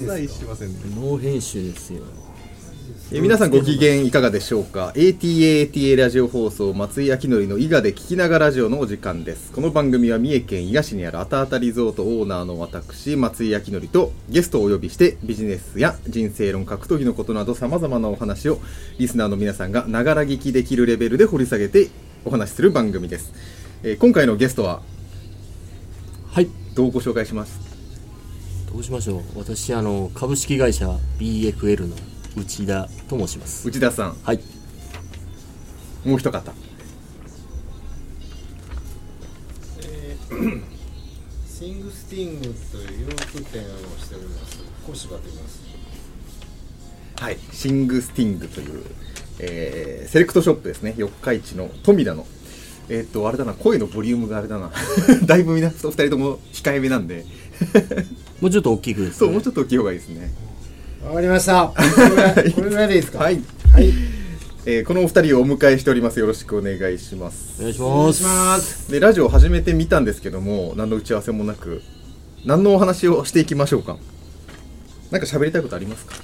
一切しませんねノー編集ですよ。え皆さんご機嫌いかがでしょうか？ATATA ラジオ放送松井明則の伊賀で聞きながらラジオのお時間です。この番組は三重県伊賀市にあるあたあたリゾートオーナーの私松井明則とゲストをお呼びしてビジネスや人生論格闘技のことなど様々なお話をリスナーの皆さんがながら聞きできるレベルで掘り下げてお話しする番組です、えー今回のゲストははい。どうご紹介します？どうしましょう。私あの株式会社 BFL の内田と申します。内田さん。はい。もう一方。シングスティングという洋服店をしております。小柴と言いますはい、シングスティングという、えーセレクトショップですね。四日市の富田の。えーっとあれだな。声のボリュームがあれだな。だいぶみんな2人とも控えめなんでもうちょっと大きくです、ね、そうもうちょっと大きい方がいいですね。わかりました。これぐらい。これぐらいでいいですか？はい、はい。えーこのお二人をお迎えしております。よろしくお願いします。お願いしお願いします。ますでラジオ始めてみたんですけども何の打ち合わせもなく何のお話をしていきましょうか？なんか喋りたいことありますか？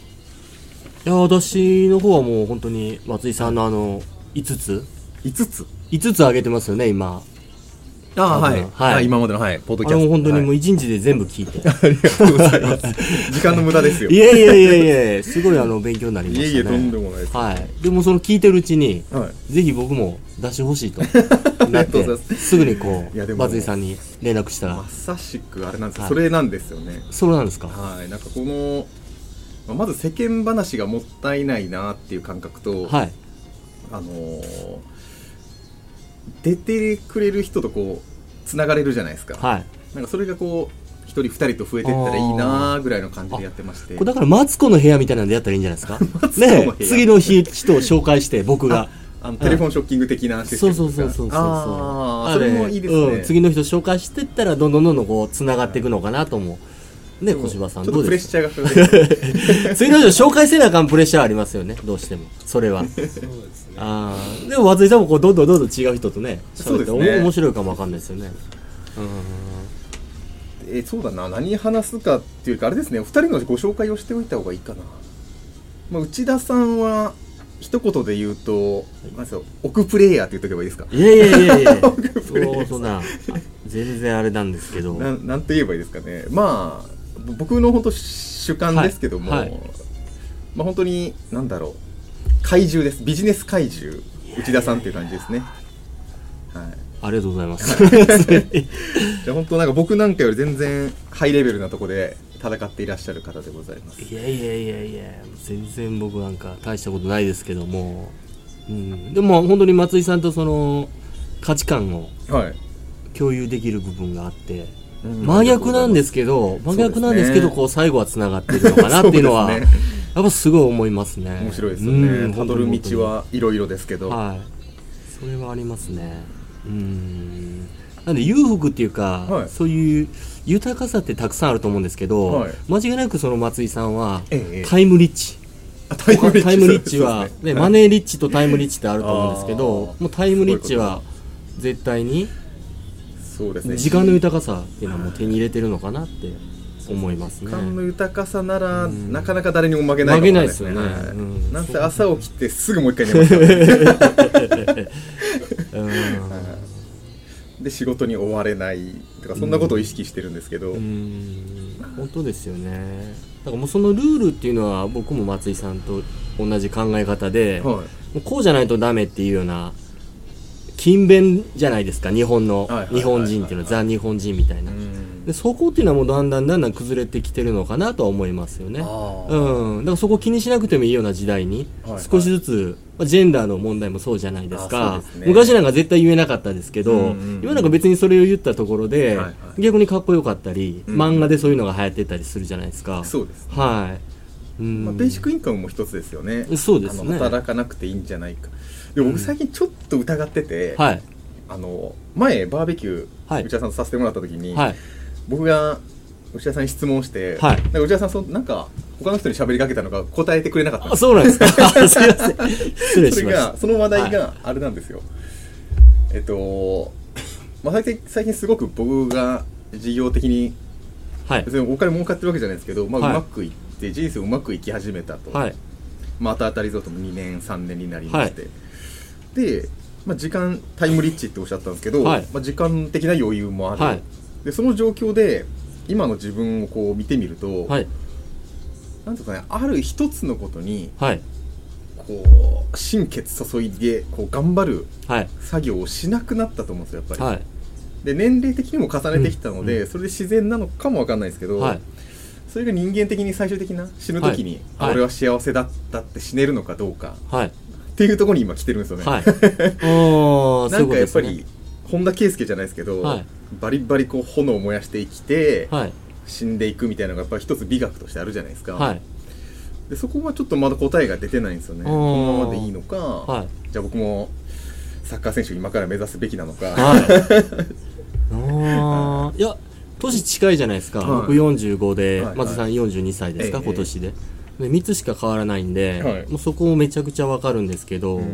いや私の方はもう本当に松井さんのあの5つ。5つ？5つ上げてますよね今ああはい。はい。あ今までのはい。ポッドあれも本当にもうはい。1日で全部聞いて、ありがとうございます。時間の無駄ですよ。い、やいやいやいやすごいあの勉強になりましたね。いえいえとんでもないです。はい。でもその聞いてるうちにはい。ぜひ僕も出してほしいと。なってすぐにこう松井さんに連絡したら。まさしくあれなんですよ、はい。それなんですよね。そうなんですか？はい。なんかこのまあまず世間話がもったいないなっていう感覚と、はい。あのー出てくれる人とこうつながれるじゃないですか、はい。なんかそれがこう一人二人と増えていったらいいなーぐらいの感じでやってまして。これだからマツコの部屋みたいなんでやったらいいんじゃないですか？ねえ次の日人を紹介して僕が。あのテレフォンショッキング的なシステそうムですかそうそうそうそう。あーそあれれもいいですね、うん、次の人紹介してったらどんどんどんどんこうつながっていくのかなと思うね小柴さんちょっとプレッどうですシャーがかかる次の人紹介せなあかんプレッシャーありますよね。どうしても。それは。そうですね。ああでも松井さんもこうどんどんどんどん違う人とね喋って、そうですね。お面白いかもわかんないですよね。うん。えーそうだな。何話すかっていうかあれですね。お二人のご紹介をしておいた方がいいかな、まあ、内田さんは一言で言うと、なんですよ奥プレイヤーって言っとけばいいですか？いやいやいやいや僕 プレイそうそんな。あ全然あれなんですけど。なんなんて言えばいいですかね。まあぼ僕の本当主観ですけども、はい。はい。まあ本当になんだろう。怪獣です。ビジネス怪獣。内田さんっていう感じですね。はい。ありがとうございます。じゃあ本当なんか僕なんかより全然ハイレベルなところで戦っていらっしゃる方でございます。いやいやいやいや。全然僕なんか大したことないですけども、うん、でも本当に松井さんとその価値観をはい。共有できる部分があって、うん真逆なんですけど真逆なんですけどこう最後はつながってるのかなっていうのはやっぱすごい思いますね。面白いですようんねたどる道はいろいろですけど、はい。それはありますね。うん。なんで裕福っていうか、はい。そういう豊かさってたくさんあると思うんですけど、はい。間違いなくその松井さんは、ええタイムリッチ。あタイムリッチ。は、ね、マネーリッチとタイムリッチってあると思うんですけあど、ーもうタイムリッチは絶対にそうですね。時間の豊かさっていうのはもう手に入れてるのかなって思いますね。時間の豊かさなら、うん。なかなか誰にも負けない負けないですよね。なんせ朝起きてすぐもう一回寝ます で仕事に追われないとかそんなことを意識してるんですけど、うん。本当ですよね。だからもうそのルールっていうのは僕も松井さんと同じ考え方で、もはうこうじゃないとダメっていうような勤勉じゃないですか日本の日本人っていうのはザ日本人みたいい、な。うん。でそこっていうのはもうだんだんだんだん崩れてきてるのかなとは思いますよね。うん、だからそこ気にしなくてもいいような時代に少しずつ、まあ、ジェンダーの問題もそうじゃないですあかね。昔なんか絶対言えなかったですけど、うんうんうん。今なんか別にそれを言ったところで、はいはい逆にかっこよかったり、うん漫画でそういうのが流行ってたりするじゃないですか。そうですね、はい、うんまあ、ベーシックインカムも一つですよね。そうですね。あの働かなくていいんじゃないか。でも僕最近ちょっと疑ってて、はい。あの前バーベキュー、はい。内田さんとさせてもらった時に、はい。僕が内田さんに質問して、はい。なんか内田さんそのなんか他の人に喋りかけたのが答えてくれなかったあそうなんですか？あ すいません。失礼それしました。がその話題があれなんですよ、えっと、まあ、最近最近すごく僕が事業的にはい。別にお金儲かってるわけじゃないですけど、まあ、はい。うまくいって人生うまくいき始めたと、はい。まあ、後当たりゾートも2年3年になりまして、で、まあ、時間タイムリッチっておっしゃったんですけど、はい。まあ、時間的な余裕もある、はい。でその状況で今の自分をこう見てみると、はい。なんていうかねある一つのことにはい。こう心血注いでこう頑張るはい。作業をしなくなったと思うんですよやっぱり、はい。で年齢的にも重ねてきたので、うん。それで自然なのかもわかんないですけど、はいそれが人間的に最終的な死ぬ時に、はい。あ俺は幸せだったって死ねるのかどうか。はい。っていうところに今来てるんですよね、はい。なんかやっぱですねり本田圭佑じゃないですけど、はい。バリバリこう炎を燃やして生きて、はい。死んでいくみたいなのがやっぱり一つ美学としてあるじゃないですか、はい。でそこはちょっとまだ答えが出てないんですよね。こー。のままでいいのか、はい。じゃあ僕もサッカー選手を今から目指すべきなのか、はい。いや、年近いじゃないですか。はい僕45で、はい松井さん42歳ですか、ええ今年で。で3つしか変わらないんで、はいもうそこもめちゃくちゃわかるんですけど、うん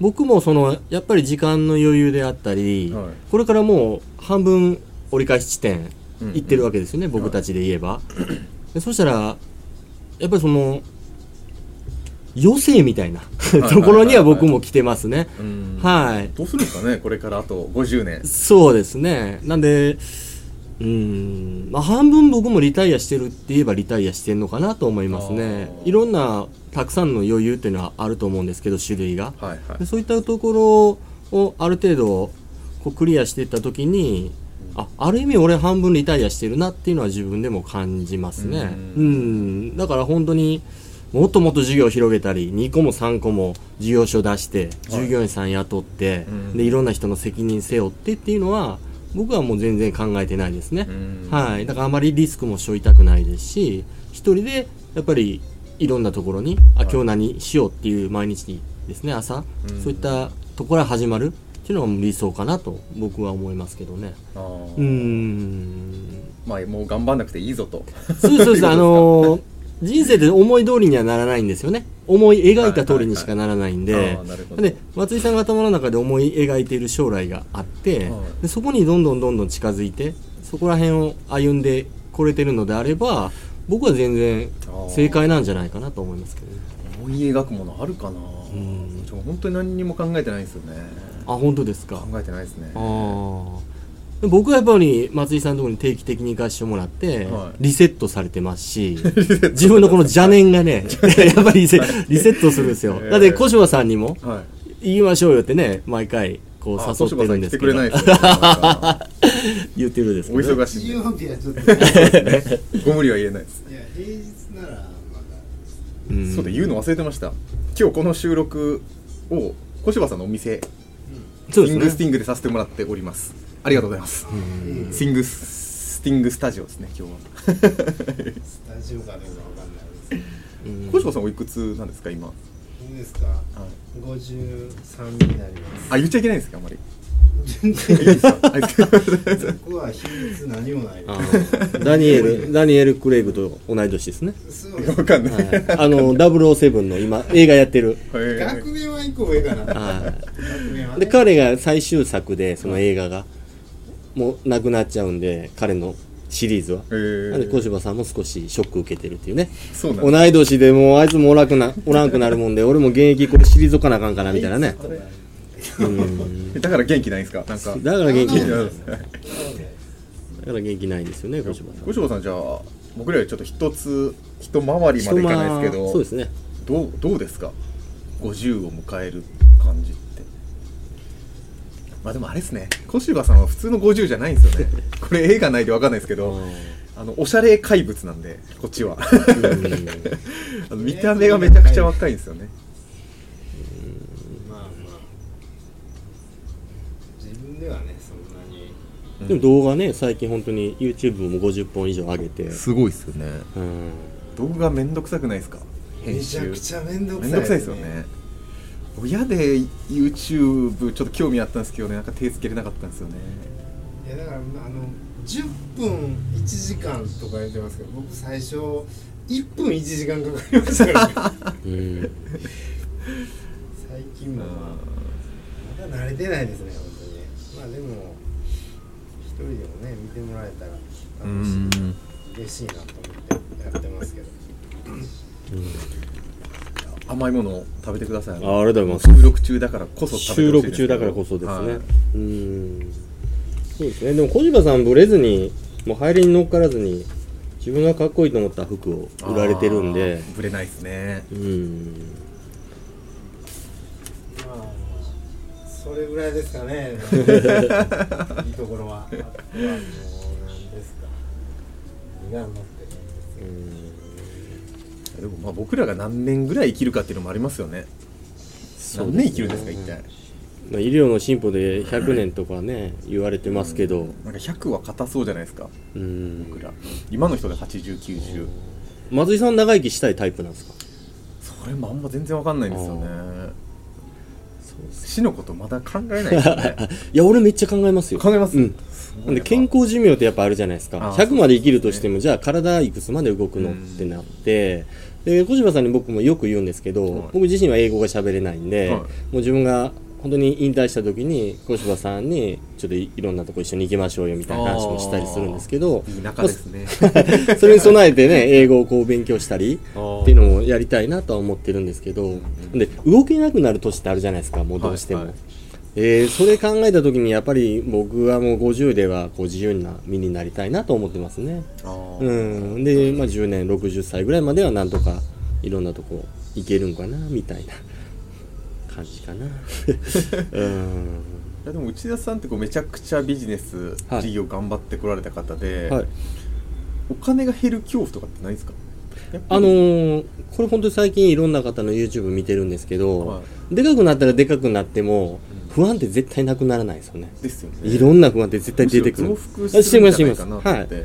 僕もその、やっぱり時間の余裕であったり、はいこれからもう半分折り返し地点うん行ってるわけですよね、僕たちで言えば。でそしたら、やっぱりその、余生みたいなはいところには僕も来てますね。うんはい。どうするんですかねこれからあと50年そうですね。なんで、うーん、まあ、半分僕もリタイアしてるって言えばリタイアしてんのかなと思いますね。いろんな、たくさんの余裕っていうのはあると思うんですけど、種類が。はいはいでそういったところをある程度、こうクリアしていったときに、あ、ある意味俺半分リタイアしてるなっていうのは自分でも感じますね。ううんん。だから本当に、もっともっと事業を広げたり、2個も3個も事業所出して、従業員さん雇って、うんで、いろんな人の責任背負ってっていうのは、僕はもう全然考えてないですね。うんはい。だからあまりリスクも背負いたくないですし、一人で、やっぱり、いろんなところに、あ、はい今日何しようっていう毎日ですね、朝、うんそういったところから始まるっていうのが理想かなと僕は思いますけどね。うーん。まあもう頑張んなくていいぞとそうそう です。あのー人生で思い通りにはならないんですよね。思い描いた通りにしかならないんで。はいはいはいで、松井さんが頭の中で思い描いている将来があって、はいでそこにどんどんどんどん近づいて、そこら辺を歩んでこれてるのであれば、僕は全然正解なんじゃないかなと思いますけどね。思い描くものあるかなうん本当に何にも考えてないんですよねあ、本当ですか。考えてないですねああ。で僕はやっぱり松井さんのところに定期的に行かしてもらって、はい。リセットされてますし、自分のこの邪念がね、やっぱりリセリセットするんですよ。だって小柴さんにもはい。言いましょうよってね、毎回こうあ誘ってるんですけど。言ってるんですけおど、忙しいご無理は言えないです。いや平日ならまだ。うん。そうだ言うの忘れてました。今日この収録を小柴さんのお店そうスティングステ。ィングでさせてもらっておりますありがとうございます。うん。スティングススティングスタジオですね今日は。スタジオかどうかわかんないです。小柴さんおいくつなんですか今？いいですか？はい。53になります。あ言っちゃいけないんですかあんまり。全然いいですか僕は秘密何もない。ダニエル、ダニエル・クレイグと同い年ですね。わかんない、はい、あの、007の今、映画やってる。はい学年は一個上かな。で、ね。彼が最終作で、その映画が、もうなくなっちゃうんで、彼のシリーズは。えーなんで小柴さんも少しショック受けてるっていうね。そうなん同い年でもうあいつもおらくな、おらんくなるもんで、俺も現役これ退かなあかんかなみたいなね。うん。だから元気ないんですか？なんかだから元気ない。だから元気ないんですよね、小柴さん。小柴さんじゃあ僕らよりちょっと一つ一回りまでいかないですけどそうですね。どうどうですか？50を迎える感じってまあでもあれですね。小柴さんは普通の50じゃないんですよね。これ映画ないで分かんないですけどあのおしゃれ怪物なんでこっちは。あの見た目がめちゃくちゃ若いんですよね。まあまあ。自分ではねそんなに。でも動画ね、最近本当に YouTube も50本以上上げて。すごいですよね。うん。動画めんどくさくないですか？め編集。ちゃくちゃ面倒くさいめんどくさいですよね親で YouTube ちょっと興味あったんですけどねなんか手つけれなかったんですよね。いやだからあの10分1時間とか言ってますけど僕最初1分1時間かかりましたからね。うん。最近もまだ慣れてないですね本当に。まあでも一人でもね見てもらえたら楽しい嬉しいなと思ってやってますけど甘いものを食べてください。あありがとうございます。収録中だからこそ食べて収録中だからこそですね、はいうん。そうですね。でも小島さんブレずにもう入りに乗っからずに自分がかっこいいと思った服を売られてるんで。ぶれないですね。うん。まあそれぐらいですかね。いいところは。あとはもう何ですか。荷が乗ってるんですでもまあ僕らが何年ぐらい生きるかっていうのもありますよね。何年生きるんですか一体。まあ、医療の進歩で100年とかね言われてますけど。なんか100は硬そうじゃないですか。うん。僕ら。今の人で8090松井さん長生きしたいタイプなんですか？それもあんま全然わかんないんですよね死のことまだ考えないですよね。いや俺めっちゃ考えますよ。考えます？うん。な。んで健康寿命ってやっぱあるじゃないですか。あー100まで生きるとしてもじゃあ体いくつまで動くのってなって。で小柴さんに僕もよく言うんですけど、はい。僕自身は英語が喋れないんで、はい。もう自分が本当に引退した時に小柴さんにちょっといいろんなとこ一緒に行きましょうよみたいな話もしたりするんですけどいい仲ですね。それに備えてね英語をこう勉強したりっていうのもやりたいなとは思ってるんですけどで動けなくなる年ってあるじゃないですかもうどうしても、はいはいえーそれ考えた時にやっぱり僕はもう50ではこう自由な身になりたいなと思ってますね。あうーん。で、まあ、10年60歳ぐらいまではなんとかいろんなとこ行けるんかなみたいな感じかな。うん。いやでも内田さんってこうめちゃくちゃビジネスはい。事業頑張ってこられた方で、はい。お金が減る恐怖とかってないですか？あり。のーこれ本当に最近いろんな方の YouTube 見てるんですけど、はでかくなったらでかくなっても不安って絶対なくならないですよね。ですよね。いろんな不安って絶対出てくる。増幅するんじゃないかなと思って、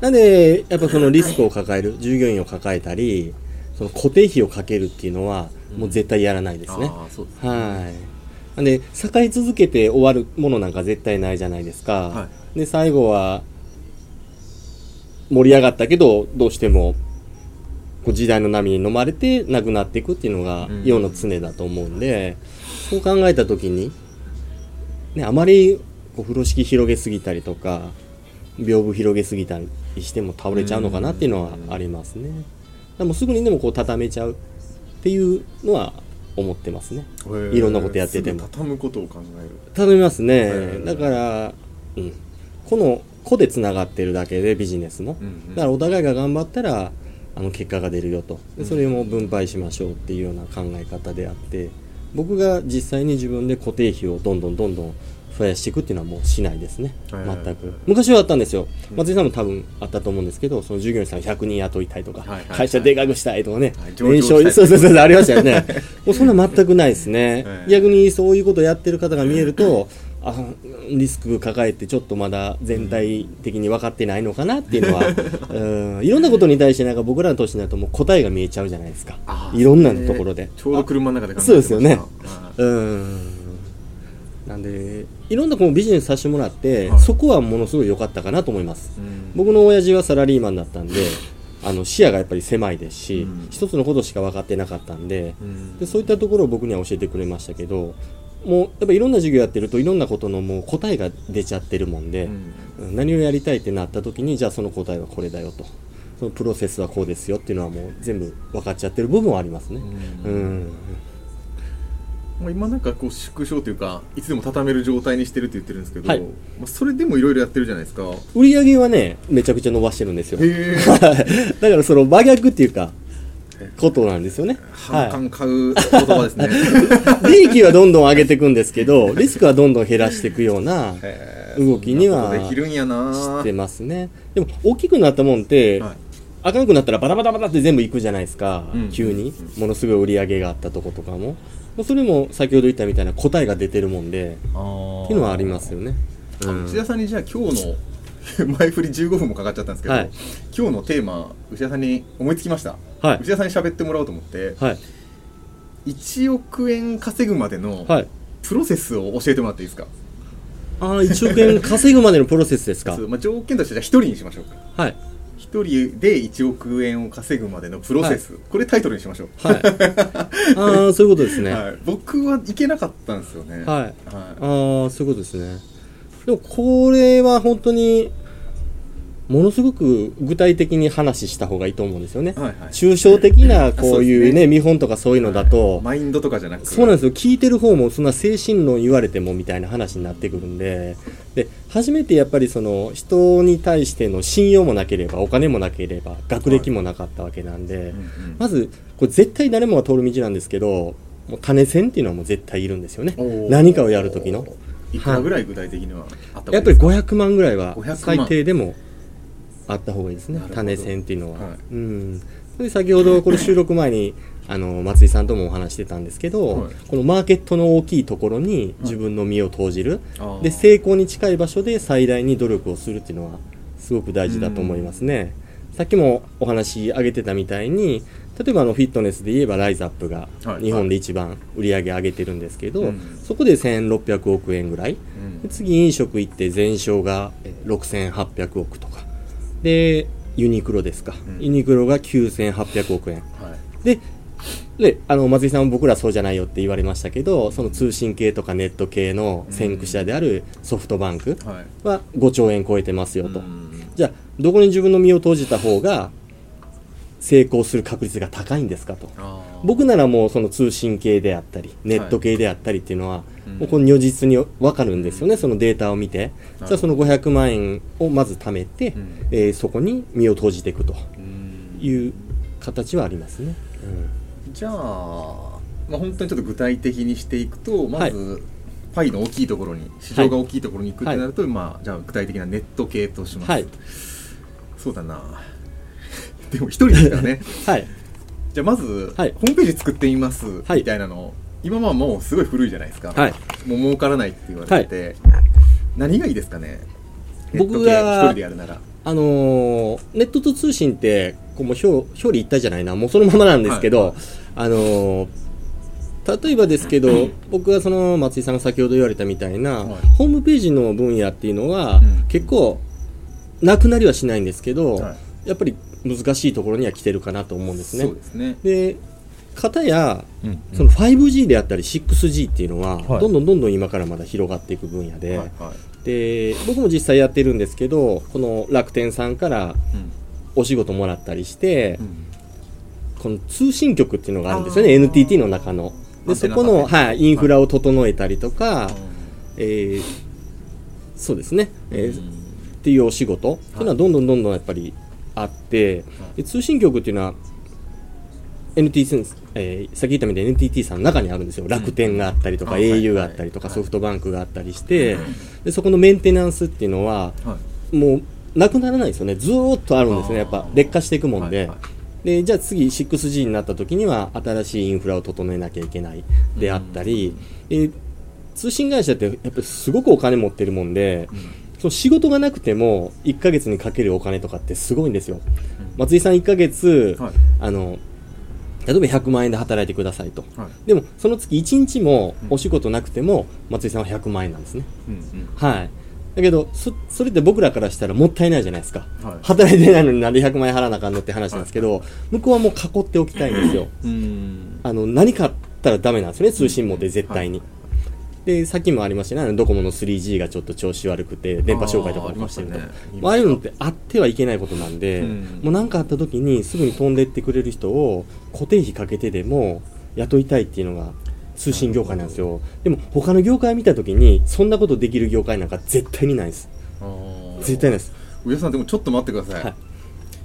なんでやっぱそのリスクを抱える従業員を抱えたりその固定費をかけるっていうのはもう絶対やらないですね、うですね。はい。なんで栄え続けて終わるものなんか絶対ないじゃないですか、はで最後は盛り上がったけどどうしてもこう時代の波に飲まれてなくなっていくっていうのがうん。世の常だと思うんで、そう考えた時に、ね、あまりこう風呂敷広げすぎたりとか屏風広げすぎたりしても倒れちゃうのかなっていうのはありますね。でもすぐにでもこう畳めちゃうっていうのは思ってますね。いろんなことやってても。畳むことを考える。頼みますね、だから、うん、この個でつながってるだけでビジネスも、うんうん。だからお互いが頑張ったらあの結果が出るよと。でそれも分配しましょうっていうような考え方であって僕が実際に自分で固定費をどんどんどんどん増やしていくっていうのはもうしないですね。全く。昔はあったんですよ。松井さんも多分あったと思うんですけどその従業員さん100人雇いたいとか、会社でかくしたいとかね、年商そうそうそうありましたよね。もうそんな全くないですね、はい逆にそういうことをやってる方が見えるとあリスク抱えてちょっとまだ全体的に分かってないのかなっていうのは うんいろんなことに対してなんか僕らの年になるともう答えが見えちゃうじゃないですか。いろんなところで。ちょうど車の中でそうですよね。うんなんでいろんなこうビジネスさせてもらって、はい。そこはものすごい良かったかなと思います。うん。僕の親父はサラリーマンだったんであの視野がやっぱり狭いですし、うん。一つのことしか分かってなかったんでうん。でそういったところを僕には教えてくれましたけどもうやっぱいろんな授業やってるといろんなことのもう答えが出ちゃってるもんで、何をやりたいってなった時にじゃあその答えはこれだよと。そのプロセスはこうですよっていうのはもう全部分かっちゃってる部分はありますね。ううんん、まあ、今なんかこう縮小というかいつでも畳める状態にしてるって言ってるんですけど、はいまあ、それでもいろいろやってるじゃないですか。売り上げはねめちゃくちゃ伸ばしてるんですよ。だからその真逆っていうかことなんですよね。反感買う言葉ですね、利益はどんどん上げていくんですけどリスクはどんどん減らしていくような動きにはそんなことできるんやな。知ってますね。でも大きくなったもんって、はい明るくなったらバタバタバタって全部いくじゃないですか、うん。急に。ものすごい売り上げがあったとことかも。まあそれも先ほど言ったみたいな答えが出てるもんで。っていうのはありますよね、うん。内田さんにじゃあ今日の 前振り15分もかかっちゃったんですけど、はい。今日のテーマ内田さんに思いつきました、はい。内田さんに喋ってもらおうと思って、はい。1億円稼ぐまでのはい。プロセスを教えてもらっていいですか、ああ1億円稼ぐまでのプロセスですか？まあ、条件としてじゃあ1人にしましょうか。はい1人で1億円を稼ぐまでのプロセス、これタイトルにしましょう、はい。ああそういうことですね。はい、はい、僕はいけなかったんですよね。あはい。あそういうことですね。でもこれは本当にものすごく具体的に話した方がいいと思うんですよね。はいはい。抽象的なこういうですね。ね見本とかそういうのだと、マインドとかじゃなくそうなんですよ。聞いてる方もそんな精神論言われてもみたいな話になってくるんで。で初めてやっぱりその人に対しての信用もなければお金もなければ学歴もなかったわけなんで、うんうんまずこれ絶対誰もが通る道なんですけどもう種銭っていうのはもう絶対いるんですよね。何かをやる時の。いくらぐらい具体的にはあったやっぱり500万ぐらいは500万。最低でもあった方がいいですね。種銭っていうのは、はい。うん。で先ほどこれ収録前に あの松井さんともお話してたんですけど、はい。このマーケットの大きいところに自分の身を投じる、あー。で成功に近い場所で最大に努力をするっていうのはすごく大事だと思いますね、さっきもお話上げてたみたいに例えばあのフィットネスで言えばライズアップがはい。日本で一番売り上げ上げてるんですけど、うん。そこで1600億円ぐらい、うん。で次飲食行って全商がえー6800億とかでユニクロですか、うん。ユニクロが9800億円。はい。でであの松井さんも僕らそうじゃないよって言われましたけどその通信系とかネット系の先駆者であるソフトバンクはい。は5兆円超えてますよと、うん。じゃあどこに自分の身を投じた方が成功する確率が高いんですかと。僕ならもうその通信系であったりネット系であったりっていうのは、うんもうこの如実に分かるんですよね、そのデータを見て、うんじゃあその500万円をまず貯めて、うん。えーそこに身を投じていくとうん。いう形はありますね。じゃあ、まあ、本当にちょっと具体的にしていくとまず、パイの大きいところに市場が大きいところに行くってなると、まあ、じゃあ具体的なネット系とします、はい。そうだな。でも一人ですからね。はい、じゃあまず、はい。ホームページ作ってみます、はい。みたいなのを今はもうすごい古いじゃないですか、はい。もう儲からないって言われてて、何がいいですかね。僕が一人でやるなら。あのーネットと通信ってこうもう表表裏一体じゃないな。もうそのままなんですけど、はい。あのー例えばですけど、僕がその松井さんが先ほど言われたみたいな、はい。ホームページの分野っていうのは、うん。結構なくなりはしないんですけど、はやっぱり難しいところには来てるかなと思うんですね。そう。ですね、で片やうんその 5G であったり 6G っていうのは、はい。どんどんどんどん今からまだ広がっていく分野で、はいはい。で僕も実際やってるんですけどこの楽天さんからうん。お仕事もらったりして、うん。この通信局っていうのがあるんですよね NTT の中の。でそこの、はい、インフラを整えたりとか、うえーそうですね、えーん。っていうお仕事っていうのはどんどんどんどんやっぱりあって、で通信局っていうのは NTT さん、えー、さっき言ったみたいに NTT さんの中にあるんですよ。楽天があったりとか、au があったりとか、はい。ソフトバンクがあったりして、でそこのメンテナンスっていうのははい。もうなくならないですよね。ずーっとあるんですね。やっぱ劣化していくもんで、でじゃあ次 6G になった時には新しいインフラを整えなきゃいけないであったり、えー通信会社ってやっぱりすごくお金持ってるもんで、その仕事がなくても1ヶ月にかけるお金とかってすごいんですよ、松井さん1ヶ月、はい。あの例えば100万円で働いてくださいと。はい。でもその月1日もお仕事なくても松井さんは100万円なんですね。うんうん。はい。だけどそそれって僕らからしたらもったいないじゃないですか、はい。働いてないのになんで100万円払わなあかんのって話なんですけど、向こうはもう囲っておきたいんですよ。うん。あの何かあったらダメなんですよね通信網で絶対に、でさっきもありましたね。ドコモの 3G がちょっと調子悪くて電波障害とかあー起こしてるとありましたね。まあああいうのってあってはいけないことなんで、うん。もう何かあった時にすぐに飛んでってくれる人を固定費かけてでも雇いたいっていうのが通信業界なんですよ。でも他の業界見た時にそんなことできる業界なんか絶対にないです。絶対ないです。上田さんでもちょっと待ってください、はい。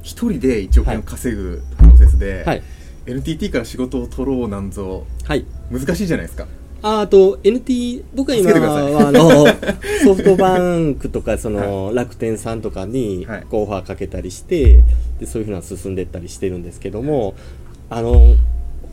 一人で1億円を稼ぐプロセスで、はい。NTT から仕事を取ろうなんぞ。はい。難しいじゃないですかああと NT 僕は今はあの ソフトバンクとかその楽天さんとかにオファーかけたりしてでそういうふうな進んでいったりしてるんですけどもあの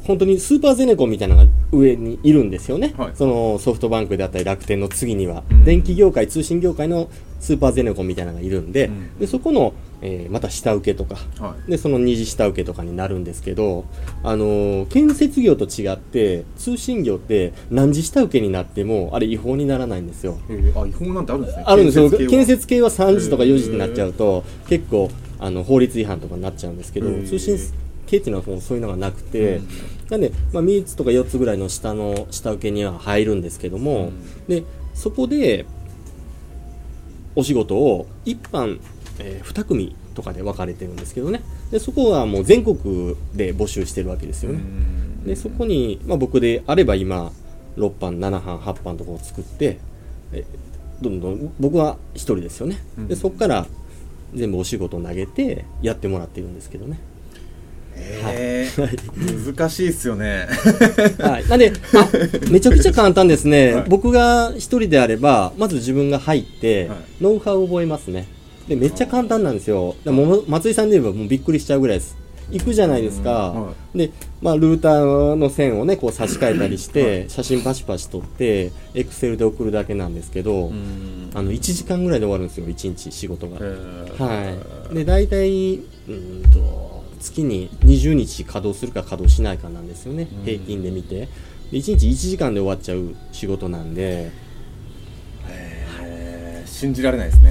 本当にスーパーゼネコンみたいなのが上にいるんですよね、はい。そのソフトバンクであったり楽天の次には、うん。電気業界通信業界のスーパーゼネコンみたいなのがいるんで,、うん。でそこの、えーまた下請けとか。はい。でその二次下請けとかになるんですけど、あのー建設業と違って通信業って何次下請けになってもあれ違法にならないんですよ。えー。あ違法なんてあるんですね。あるんですよ。建設系は。3時とか4時になっちゃうと結構あの法律違反とかになっちゃうんですけど通信系っていうのはもうそういうのがなくて、うんなんで、まあ、3つとか4つぐらいの下の下請けには入るんですけども、でそこでお仕事を一般えー2組とかで分かれてるんですけどね。でそこはもう全国で募集してるわけですよね、でそこに、まあ、僕であれば今6班7班8班とかを作ってえどんどん僕は1人ですよね、うん。でそこから全部お仕事を投げてやってもらってるんですけどねへー難しいっすよね。はい、なんであめちゃくちゃ簡単ですね、はい。僕が一人であればまず自分が入って、はい。ノウハウを覚えますね。でめっちゃ簡単なんですよ。でもも松井さんで言えばもうびっくりしちゃうぐらいです。行くじゃないですか、うんはで、まあ、ルーターの線をねこう差し替えたりして、写真パシパシ撮ってエクセルで送るだけなんですけど、あの1時間ぐらいで終わるんですよ1日仕事が、はい、で大体うーんと月に20日稼働するか稼働しないかなんですよね、うん。平均で見て。で1日1時間で終わっちゃう仕事なんで。信じられないですね。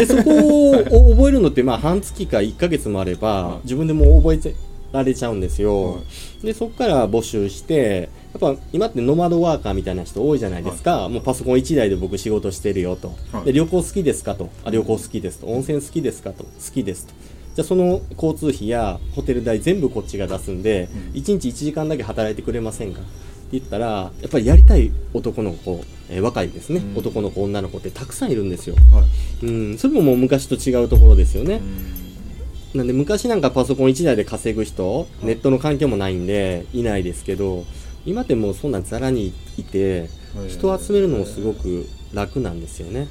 でそこを覚えるのってまあ半月か1ヶ月もあれば、はい自分でもう覚えてられちゃうんですよ、はでそこから募集してやっぱ今ってノマドワーカーみたいな人多いじゃないですか、もうパソコン1台で僕仕事してるよと、はいで旅行好きですかと。あ旅行好きですと。温泉好きですかと。好きですとじゃあその交通費やホテル代全部こっちが出すんで、うん。1日1時間だけ働いてくれませんか？って言ったらやっぱりやりたい男の子、えー若いですね、うん。男の子女の子ってたくさんいるんですよ。はい。うん、それももう昔と違うところですよね。なんで昔なんかパソコン1台で稼ぐ人、ネットの環境もないんでいないですけど、今ってもうそんなんザラにいて、人を集めるのもすごく楽なんですよね。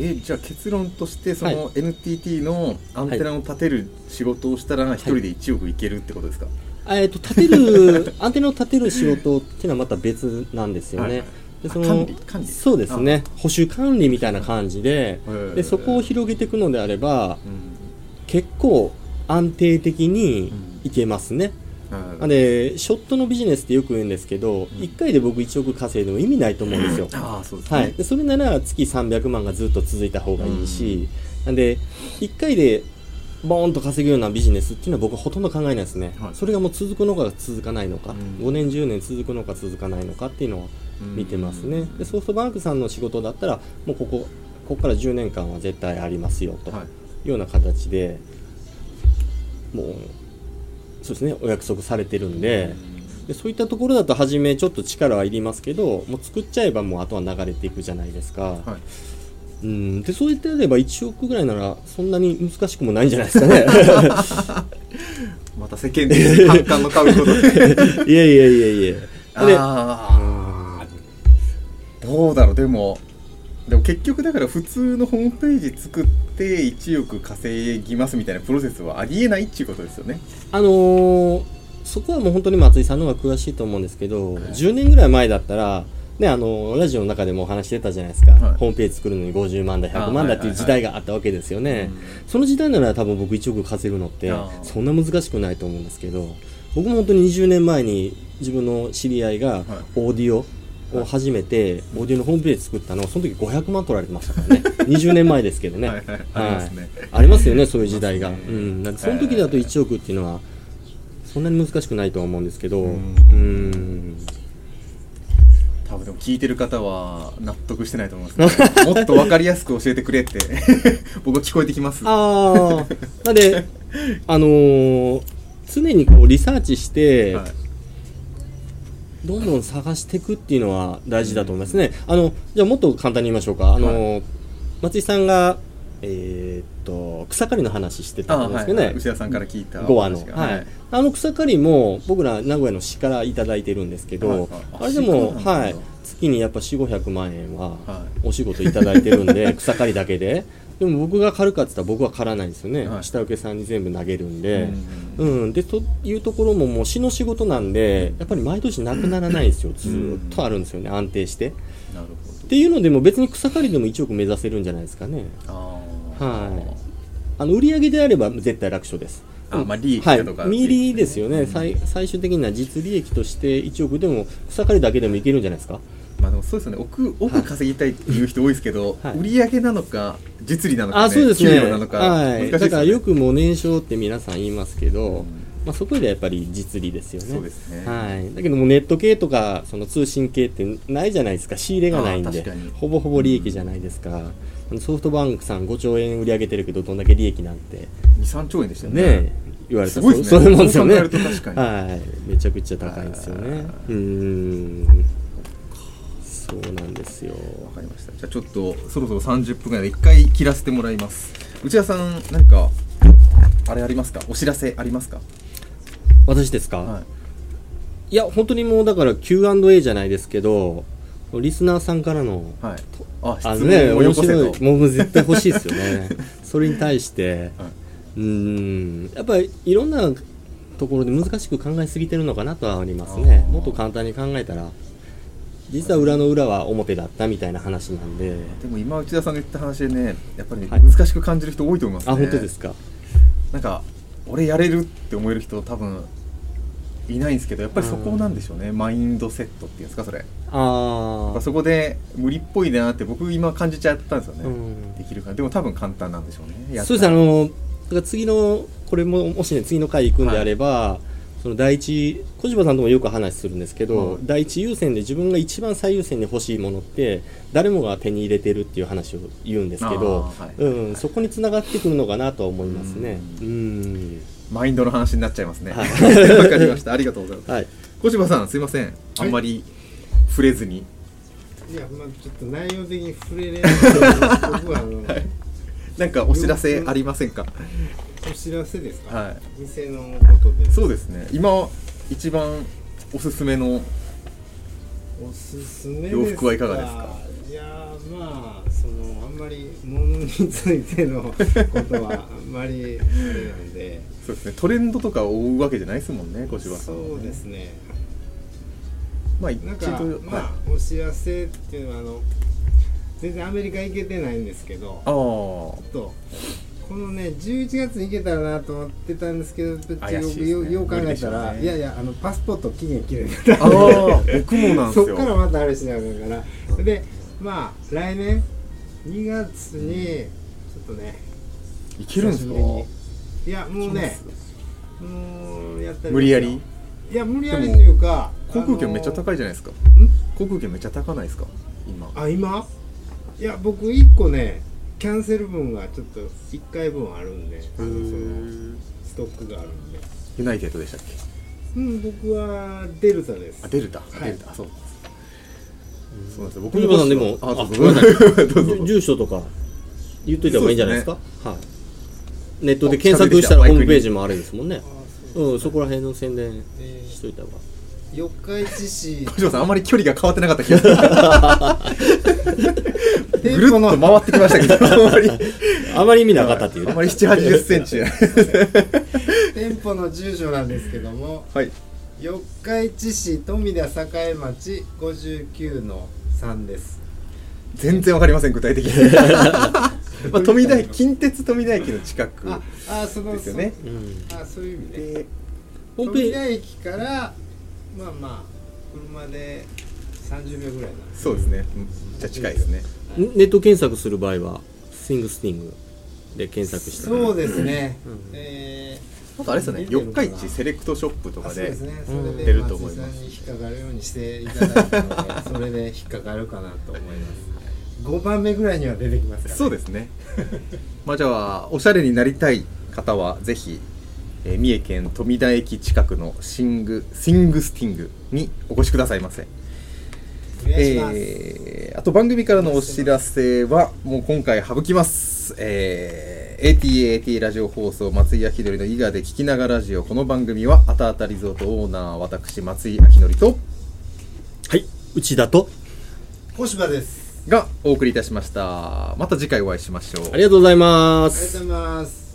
えじゃあ結論としてそはの NTT のアンテナを立てる仕事をしたら一人で1億いけるってことですか、あえっと、立てる、アンテナを立てる仕事っていうのはまた別なんですよね。はい。はいであ管理管理。そうですね。保守管理みたいな感じででそこを広げていくのであれば、うん。結構安定的にいけますね。はいなんで、ショットのビジネスってよく言うんですけど、1回で僕1億稼いでも意味ないと思うんですよ。そうですね、はい、でそれなら月300万がずっと続いた方がいいし、なんで、1回でボーンと稼ぐようなビジネスっていうのは僕はほとんど考えないですね、はい。それがもう続くのか続かないのか、うん。5年、10年続くのか続かないのかっていうのは見てますね、でソフトバンクさんの仕事だったら、もうここここから10年間は絶対ありますよとはい。いうような形で、もう、そうですね、お約束されてるんで。でそういったところだと初めちょっと力はいりますけどもう作っちゃえばもうあとは流れていくじゃないですか、はい。うんでそういったあれば1億ぐらいならそんなに難しくもないんじゃないですかね。また世間で反感の買うことでいやいやいや。いやであーどうだろう。でもでも結局だから普通のホームページ作って1億稼ぎますみたいなプロセスはありえないっていうことですよね。あのーそこはもう本当に松井さんの方が詳しいと思うんですけど、10年ぐらい前だったらね、あのラジオの中でもお話してたじゃないですか、はい。ホームページ作るのに50万だ100万だっていう時代があったわけですよね、うん。その時代なら多分僕1億稼ぐのってそんな難しくないと思うんですけど僕も本当に20年前に自分の知り合いがオーディオを始めて、オーディオのホームページ作ったのその時500万取られてましたからね。20年前ですけどね。ありますね。ありますよねそういう時代が、ね。うん、なんでその時だと1億っていうのはそんなに難しくないとは思うんですけど。ううん。ん多分でも聞いてる方は納得してないと思います、ね、もっと分かりやすく教えてくれって。僕は聞こえてきます。ああなんであのー常にこうリサーチして、はいどんどん探していくっていうのは大事だと思いますね。あのじゃあもっと簡単に言いましょうか。あの、松井さんがえーっと草刈りの話してたんですけどね。はいはい牛田さんから聞いた5話の、はい。あの草刈りも僕ら名古屋の市からいただいてるんですけど、はいはい。ああれでも、はい、月にやっぱ4 5 0 0万円ははお仕事いただいてるんで 草刈りだけででも僕が刈るかって言ったら僕は刈らないんですよね、はい。下請けさんに全部投げるんで、ううんでというところももう市の仕事なんでやっぱり毎年なくならないんですよ。ずーっとあるんですよね。安定して。なるほっていうのでも別に草刈りでも1億目指せるんじゃないですかね。はい。あの売り上げであれば絶対楽勝です。あまあ利益はい。だとか、、見利ですよね、最最終的な実利益として1億でも草刈りだけでもいけるんじゃないですか。まあでもそうですよね。奥奥稼ぎたいっていう人多いですけど、はい。売り上げなのか実利なのか、ね、あそうですね。給料なのか、はい、ね。だからよくもう年商って皆さん言いますけど、まあ、そこでやっぱり実利ですよね。そうですね。はい、だけどもネット系とかその通信系ってないじゃないですか。仕入れがないんで。ほぼほぼ利益じゃないですか、あのソフトバンクさん5兆円売り上げてるけどどんだけ利益なんて。23兆円でしたよね。ね言われたらすごいですね。そういうもんですよね。はい。めちゃくちゃ高いんですよね。うーんそうなんですよ。わかりました。じゃあちょっとそろそろ30分ぐらいで1回切らせてもらいます。内田さん何かあれありますか？お知らせありますか？私ですか、はい。いや本当にもうだから Q&A じゃないですけどリスナーさんからのはい。ああ質のね面白と。いもう絶対欲しいですよね。それに対して。はうーん。やっぱりいろんなところで難しく考えすぎてるのかなとはありますね。もっと簡単に考えたら実は裏の裏は表だったみたいな話なんで。でも今内田さんが言った話でねやっぱりね、はい。難しく感じる人多いと思いますね。あ本当ですか？なんか俺やれるって思える人多分いないんですけどやっぱりそこなんでしょうね。マインドセットっていうんですかそれ。ああぱそこで無理っぽいなって僕今感じちゃったんですよね、うん。できるかなでも多分簡単なんでしょうね。やったそうですあのだから次のこれももしね次の回行くんであれば、その第一小柴さんともよく話するんですけど、はい。第一優先で自分が一番最優先に欲しいものって誰もが手に入れてるっていう話を言うんですけど、はい。うん、そこにつながってくるのかなとは思いますね。うん。マインドの話になっちゃいますね。わ、はい。かりました。ありがとうございます。はい、小柴さんすいません。あんまり触れずに、いやまあちょっと内容的に触れれないはあの、なんかお知らせありませんか？お知らせですか、はい。店のことで。そうですね。今一番おすすめのおすすめ洋服はいかがですか？いやーまあそのあんまり物についてのことはあんまりあれなんで。そうですね。トレンドとかを追うわけじゃないですもんね小柴さんはね。そうですね。まあ一度なんかまあ、はお知らせっていうのはあの全然アメリカ行けてないんですけど。あちょっとこのね11月に行けたらなと思ってたんですけどよね。よよう考えたら、いやいやあのパスポート期限切れるあああ僕もなんです そよっからまたあれしなあかんから。でまあ来年2月にちょっとねいけるんですか？いやもうねもうやったり無理やり？いや無理やりっていうか航空券めっちゃ高いいじゃないですか。ん航空券めっちゃ高ないですか？今。あ今？いや僕1個ねキャンセル分がちょっと1回分あるんでそのストックがあるんで。ユナイテッドでしたっけ？うん僕はデルタです。あデルタ、はい。デルタ。あそうそうなんですよ。僕小柴さんでもあどうぞごめんなさい。どうぞ住住所とか言っといた方がいいんじゃないですか？はい、ネットでお検索したらホームページもあれですもんね。ううんそこら辺の宣伝えーしといた方が。四日市市。小島さんあんまり距離が変わってなかった気がする ぐるっと回ってきましたけど。あんまりあまり意味なかったっていうね。あんまり7 8 0センチ。店舗の住所なんですけどもはい。四日市市富田栄町59の3です。全然わかりません具体的に。まあ富田駅近鉄富田駅の近くああそのですよねうん。そあそういう意味ね富田駅からまあまあ車で30秒ぐらいなんですそうですね。じゃあ近いですね。ジネット検索する場合はスイングスティングで検索したら。そうですね、うん。えあとあれですよね。四日市セレクトショップとー、かであそうですね。うんそれで出ると思います。松井さんに引っかかるようにしていただいたのでそれで引っかかるかなと思います。5番目ぐらいには出てきますから、そうですね。まあじゃあおしゃれになりたい方はぜひ、えー三重県富田駅近くのシングシングスティングにお越しくださいませえーあと番組からのお知らせはもう今回省きます、えー ATAT ラジオ放送松井明則の伊賀で聞きながらラジオ。この番組はあたあたリゾートオーナー私松井明則とはい内田と小柴です。がお送りいたしました。また次回お会いしましょう。ありがとうございます。ありがとうございます